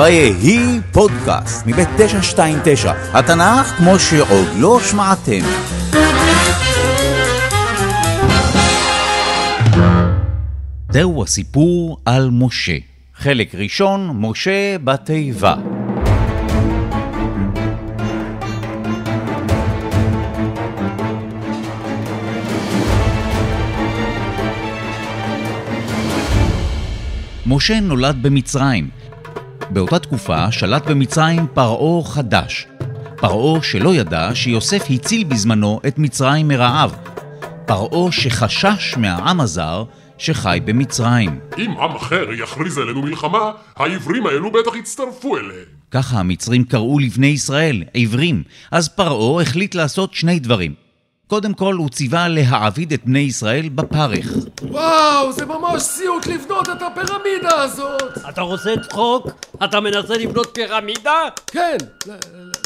ויהי פודקאסט מבית 929, התנ"ך כמו שעוד לא שמעתם. זהו הסיפור על משה. חלק ראשון, משה בתיבה. משה נולד במצרים. באותה תקופה שלט במצרים פרעה חדש. פרעה שלא ידע שיוסף הציל בזמנו את מצרים מרעב. פרעה שחשש מהעם הזר שחי במצרים. אם עם אחר יכריז עלינו מלחמה, העברים האלו בטח יצטרפו אליהם. ככה המצרים קראו לבני ישראל, עברים. אז פרעה החליט לעשות שני דברים. קודם כל הוא ציווה להעביד את בני ישראל בפרך. וואו, זה ממש סיוט לבנות את הפירמידה הזאת! אתה רוצה צחוק? אתה מנסה לבנות פירמידה? כן,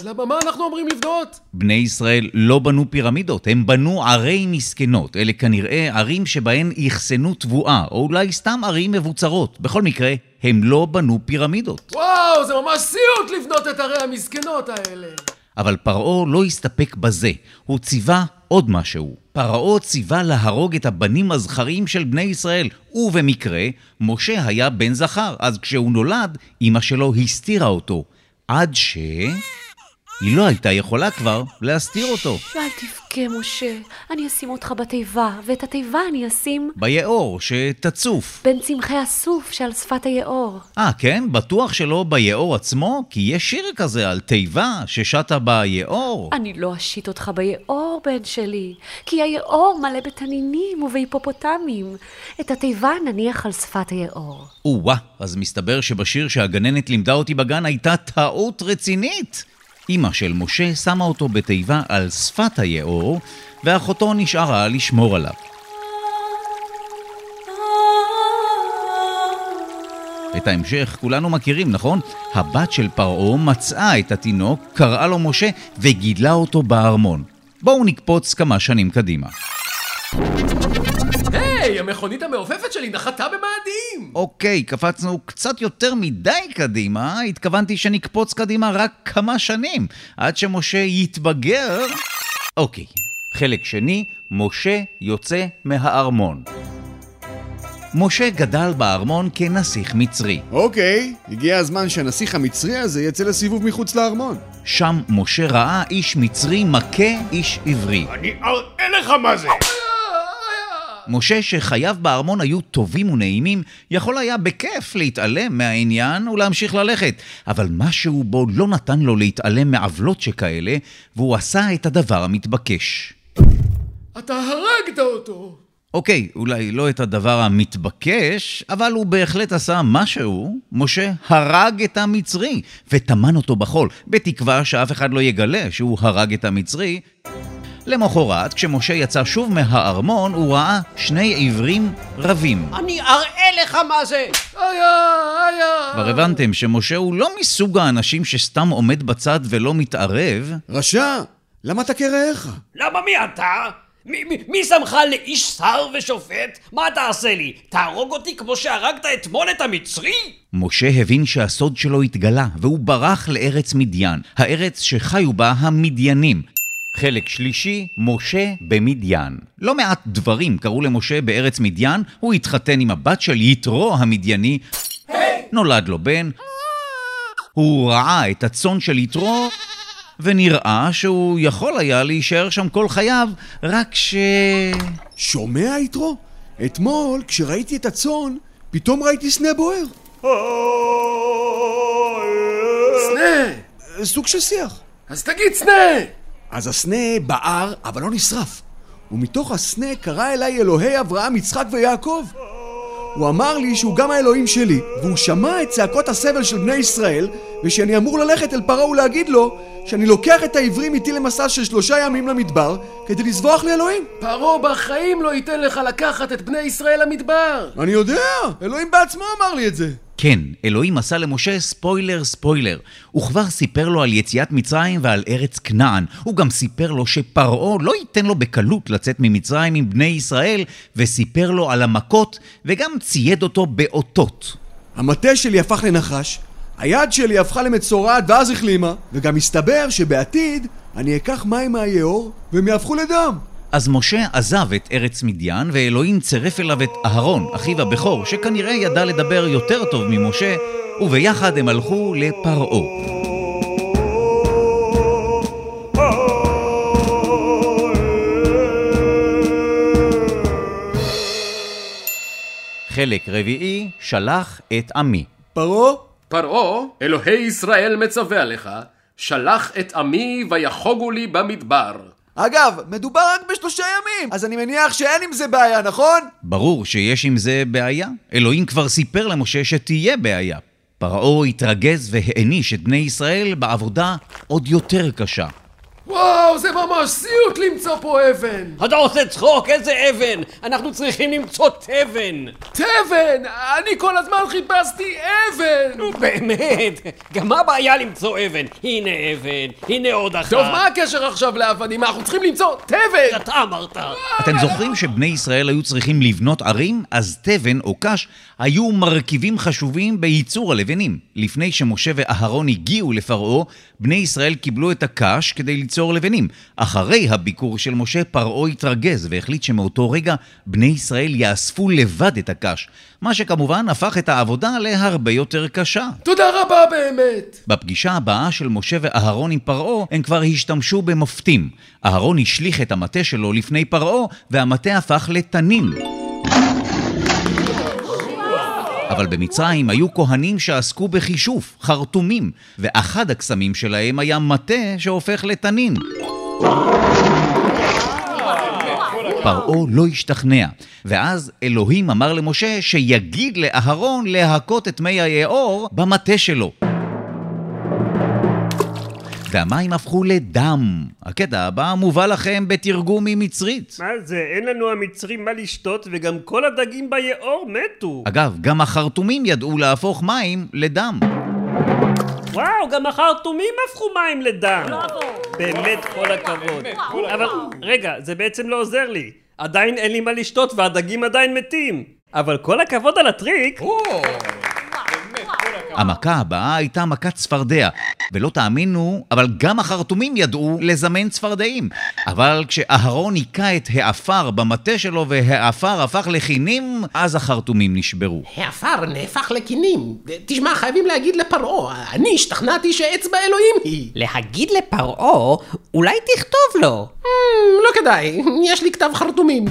למה מה אנחנו אומרים לבנות? בני ישראל לא בנו פירמידות, הם בנו ערי מסכנות. אלה כנראה ערים שבהן אחסנו תבואה, או אולי סתם ערים מבוצרות. בכל מקרה, הם לא בנו פירמידות. וואו, זה ממש סיוט לבנות את ערי המסכנות האלה! אבל פרעה לא הסתפק בזה, הוא ציווה עוד משהו. פרעה ציווה להרוג את הבנים הזכריים של בני ישראל, ובמקרה, משה היה בן זכר, אז כשהוא נולד, אמא שלו הסתירה אותו, עד ש... היא לא הייתה יכולה כבר להסתיר אותו. אל תבכה, משה. אני אשים אותך בתיבה, ואת התיבה אני אשים ביאור, שתצוף. בין צמחי הסוף שעל שפת היאור. אה, כן? בטוח שלא ביאור עצמו? כי יש שיר כזה על תיבה ששטה ביאור. אני לא אשית אותך ביאור, בן שלי, כי היאור מלא בתנינים ובהיפופוטמים. את התיבה נניח על שפת היאור. או-אה, אז מסתבר שבשיר שהגננת לימדה אותי בגן הייתה טעות רצינית. אמא של משה שמה אותו בתיבה על שפת היאור, ואחותו נשארה לשמור עליו. את ההמשך כולנו מכירים, נכון? הבת של פרעה מצאה את התינוק, קראה לו משה וגידלה אותו בארמון. בואו נקפוץ כמה שנים קדימה. המכונית המעופפת שלי נחתה במאדים! אוקיי, קפצנו קצת יותר מדי קדימה, התכוונתי שנקפוץ קדימה רק כמה שנים, עד שמשה יתבגר. אוקיי, חלק שני, משה יוצא מהארמון. משה גדל בארמון כנסיך מצרי. אוקיי, הגיע הזמן שהנסיך המצרי הזה יצא לסיבוב מחוץ לארמון. שם משה ראה איש מצרי מכה איש עברי. אני אראה לך מה זה! משה, שחייו בארמון היו טובים ונעימים, יכול היה בכיף להתעלם מהעניין ולהמשיך ללכת. אבל משהו בו לא נתן לו להתעלם מעוולות שכאלה, והוא עשה את הדבר המתבקש. אתה הרגת אותו! אוקיי, אולי לא את הדבר המתבקש, אבל הוא בהחלט עשה משהו. משה הרג את המצרי וטמן אותו בחול, בתקווה שאף אחד לא יגלה שהוא הרג את המצרי. למחרת, כשמשה יצא שוב מהארמון, הוא ראה שני עברים רבים. אני אראה לך מה זה! היה, היה! כבר הבנתם שמשה הוא לא מסוג האנשים שסתם עומד בצד ולא מתערב. רשע, למה אתה כרעך? למה מי אתה? מי, מי, מי שמך לאיש שר ושופט? מה תעשה לי? תהרוג אותי כמו שהרגת אתמול את המצרי? משה הבין שהסוד שלו התגלה, והוא ברח לארץ מדיין, הארץ שחיו בה המדיינים. חלק שלישי, משה במדיין. לא מעט דברים קרו למשה בארץ מדיין, הוא התחתן עם הבת של יתרו המדייני, נולד לו בן, הוא ראה את הצאן של יתרו, ונראה שהוא יכול היה להישאר שם כל חייו, רק ש... שומע יתרו? אתמול, כשראיתי את הצאן, פתאום ראיתי סנה בוער. סנה! סוג של שיח. אז תגיד סנה! אז הסנה בער, אבל לא נשרף. ומתוך הסנה קרא אליי אלוהי אברהם, יצחק ויעקב. הוא אמר לי שהוא גם האלוהים שלי, והוא שמע את צעקות הסבל של בני ישראל, ושאני אמור ללכת אל פרעה ולהגיד לו שאני לוקח את העברים איתי למסע של שלושה ימים למדבר, כדי לזבוח לאלוהים. פרעה בחיים לא ייתן לך לקחת את בני ישראל למדבר! אני יודע, אלוהים בעצמו אמר לי את זה. כן, אלוהים עשה למשה ספוילר ספוילר. הוא כבר סיפר לו על יציאת מצרים ועל ארץ כנען. הוא גם סיפר לו שפרעה לא ייתן לו בקלות לצאת ממצרים עם בני ישראל, וסיפר לו על המכות, וגם צייד אותו באותות. המטה שלי הפך לנחש, היד שלי הפכה למצורעת ואז החלימה, וגם הסתבר שבעתיד אני אקח מים מהיאור והם יהפכו לדם. אז משה עזב את ארץ מדיין, ואלוהים צירף אליו את אהרון, אחיו הבכור, שכנראה ידע לדבר יותר טוב ממשה, וביחד הם הלכו לפרעה. חלק רביעי, שלח את עמי. פרעה? פרעה, אלוהי ישראל מצווה עליך, שלח את עמי ויחוגו לי במדבר. אגב, מדובר רק בשלושה ימים, אז אני מניח שאין עם זה בעיה, נכון? ברור שיש עם זה בעיה. אלוהים כבר סיפר למשה שתהיה בעיה. פרעה התרגז והעניש את בני ישראל בעבודה עוד יותר קשה. וואו, זה ממש סיוט למצוא פה אבן! אתה עושה צחוק? איזה אבן? אנחנו צריכים למצוא תבן! תבן! אני כל הזמן חיפשתי אבן! נו באמת, גם מה הבעיה למצוא אבן? הנה אבן, הנה עוד אחת. טוב, מה הקשר עכשיו לאבנים? אנחנו צריכים למצוא תבן! אתה אמרת. אתם זוכרים שבני ישראל היו צריכים לבנות ערים? אז תבן או קש היו מרכיבים חשובים בייצור הלבנים. לפני שמשה ואהרון הגיעו לפרעה, בני ישראל קיבלו את הקש כדי ליצור לבנים. אחרי הביקור של משה, פרעה התרגז והחליט שמאותו רגע בני ישראל יאספו לבד את הקש. מה שכמובן הפך את העבודה להרבה יותר קשה. תודה רבה באמת! בפגישה הבאה של משה ואהרון עם פרעה, הם כבר השתמשו במופתים. אהרון השליך את המטה שלו לפני פרעה, והמטה הפך לתנין. אבל במצרים היו כהנים שעסקו בכישוף, חרטומים, ואחד הקסמים שלהם היה מטה שהופך לתנין. פרעה לא השתכנע, ואז אלוהים אמר למשה שיגיד לאהרון להכות את מי היאור במטה שלו. והמים הפכו לדם. הקטע הבא מובא לכם בתרגום ממצרית. מה זה, אין לנו המצרים מה לשתות וגם כל הדגים ביאור מתו. אגב, גם החרטומים ידעו להפוך מים לדם. וואו, גם החרטומים הפכו מים לדם. באמת כל הכבוד. אבל רגע, זה בעצם לא עוזר לי. עדיין אין לי מה לשתות והדגים עדיין מתים. אבל כל הכבוד על הטריק. המכה הבאה הייתה מכת צפרדע, ולא תאמינו, אבל גם החרטומים ידעו לזמן צפרדעים. אבל כשאהרון היכה את העפר במטה שלו והעפר הפך לכינים, אז החרטומים נשברו. העפר נהפך לכינים. תשמע, חייבים להגיד לפרעה, אני השתכנעתי שאצבע אלוהים היא. להגיד לפרעה, אולי תכתוב לו. Hmm, לא כדאי, יש לי כתב חרטומים.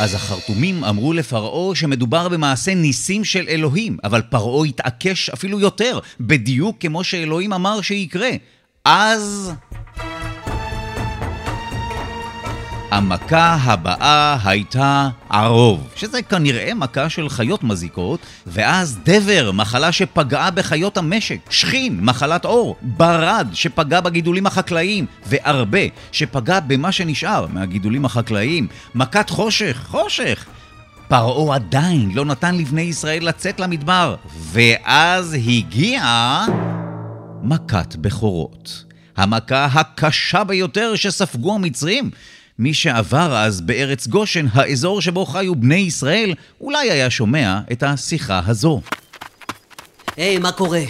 אז החרטומים אמרו לפרעה שמדובר במעשה ניסים של אלוהים, אבל פרעה התעקש אפילו יותר, בדיוק כמו שאלוהים אמר שיקרה. אז... המכה הבאה הייתה ערוב, שזה כנראה מכה של חיות מזיקות, ואז דבר, מחלה שפגעה בחיות המשק, שכין, מחלת עור, ברד, שפגע בגידולים החקלאיים, וארבה, שפגע במה שנשאר מהגידולים החקלאיים, מכת חושך, חושך. פרעה עדיין לא נתן לבני ישראל לצאת למדבר, ואז הגיעה מכת בכורות. המכה הקשה ביותר שספגו המצרים. מי שעבר אז בארץ גושן, האזור שבו חיו בני ישראל, אולי היה שומע את השיחה הזו. היי, מה קורה?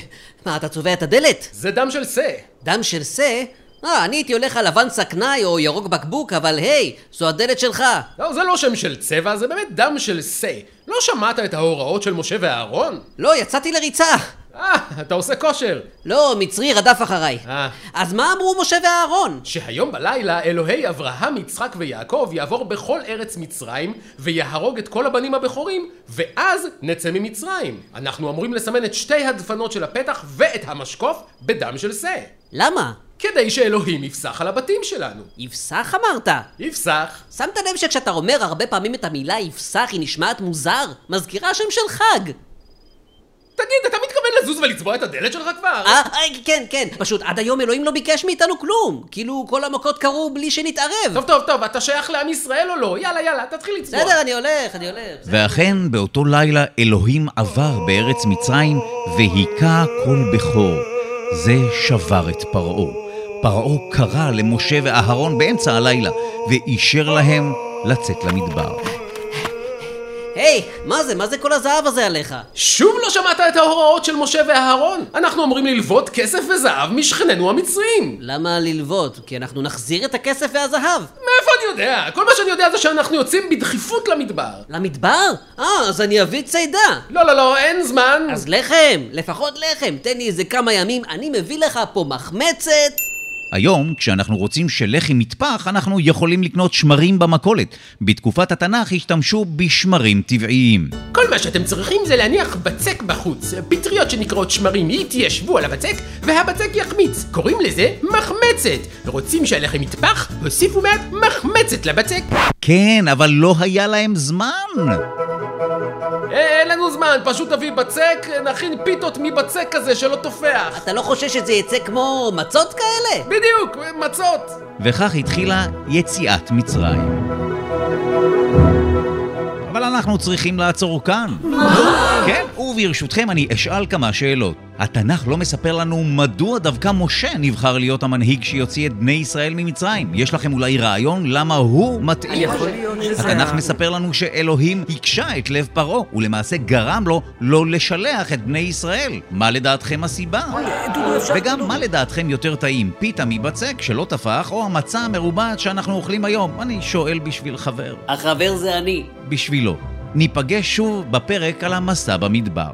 מה, אתה צובע את הדלת? זה דם של שא. דם של שא? אה, אני הייתי הולך על לבן סכנאי או ירוק בקבוק, אבל היי, זו הדלת שלך. לא, זה לא שם של צבע, זה באמת דם של שא. לא שמעת את ההוראות של משה ואהרון? לא, יצאתי לריצה. אה, אתה עושה כושר. לא, מצרי רדף אחריי. אה. אז מה אמרו משה ואהרון? שהיום בלילה אלוהי אברהם, יצחק ויעקב יעבור בכל ארץ מצרים ויהרוג את כל הבנים הבכורים ואז נצא ממצרים. אנחנו אמורים לסמן את שתי הדפנות של הפתח ואת המשקוף בדם של שא. למה? כדי שאלוהים יפסח על הבתים שלנו. יפסח אמרת? יפסח. שמת לב שכשאתה אומר הרבה פעמים את המילה יפסח היא נשמעת מוזר? מזכירה שם של חג. תגיד, אתה מתכוון לזוז ולצבוע את הדלת שלך כבר? אה, אה, כן, כן. פשוט עד היום אלוהים לא ביקש מאיתנו כלום. כאילו כל המכות קרו בלי שנתערב. טוב, טוב, טוב, אתה שייך לעם ישראל או לא? יאללה, יאללה, תתחיל לצבוע. בסדר, אני הולך, אני הולך. ואכן, באותו לילה אלוהים עבר בארץ מצרים והיכה כל בכור. זה שבר את פרעה. פרעה קרא למשה ואהרון באמצע הלילה, ואישר להם לצאת למדבר. היי, מה זה? מה זה כל הזהב הזה עליך? שוב לא שמעת את ההוראות של משה ואהרון? אנחנו אמורים ללוות כסף וזהב משכנינו המצרים. למה ללוות? כי אנחנו נחזיר את הכסף והזהב. מאיפה אני יודע? כל מה שאני יודע זה שאנחנו יוצאים בדחיפות למדבר. למדבר? אה, אז אני אביא צידה. לא, לא, לא, אין זמן. אז לחם, לפחות לחם. תן לי איזה כמה ימים, אני מביא לך פה מחמצת. היום, כשאנחנו רוצים שלחם יטפח, אנחנו יכולים לקנות שמרים במכולת. בתקופת התנ"ך השתמשו בשמרים טבעיים. כל מה שאתם צריכים זה להניח בצק בחוץ. פטריות שנקראות שמרים יתיישבו על הבצק, והבצק יחמיץ. קוראים לזה מחמצת. רוצים שהלחם יטפח? הוסיפו מעט מחמצת לבצק. כן, אבל לא היה להם זמן. אה, אין לנו זמן, פשוט תביא בצק, נכין פיתות מבצק כזה שלא תופח. אתה לא חושש שזה יצא כמו מצות כאלה? בדיוק, מצות. וכך התחילה יציאת מצרים. אבל אנחנו צריכים לעצור כאן. כן, וברשותכם אני אשאל כמה שאלות. התנ"ך לא מספר לנו מדוע דווקא משה נבחר להיות המנהיג שיוציא את בני ישראל ממצרים. יש לכם אולי רעיון למה הוא מתאים? התנ"ך מספר לנו שאלוהים הקשה את לב פרעה, ולמעשה גרם לו לא לשלח את בני ישראל. מה לדעתכם הסיבה? וגם מה לדעתכם יותר טעים, פיתה מבצק שלא טפח, או המצה המרובעת שאנחנו אוכלים היום? אני שואל בשביל חבר. החבר זה אני. בשבילו. ניפגש שוב בפרק על המסע במדבר.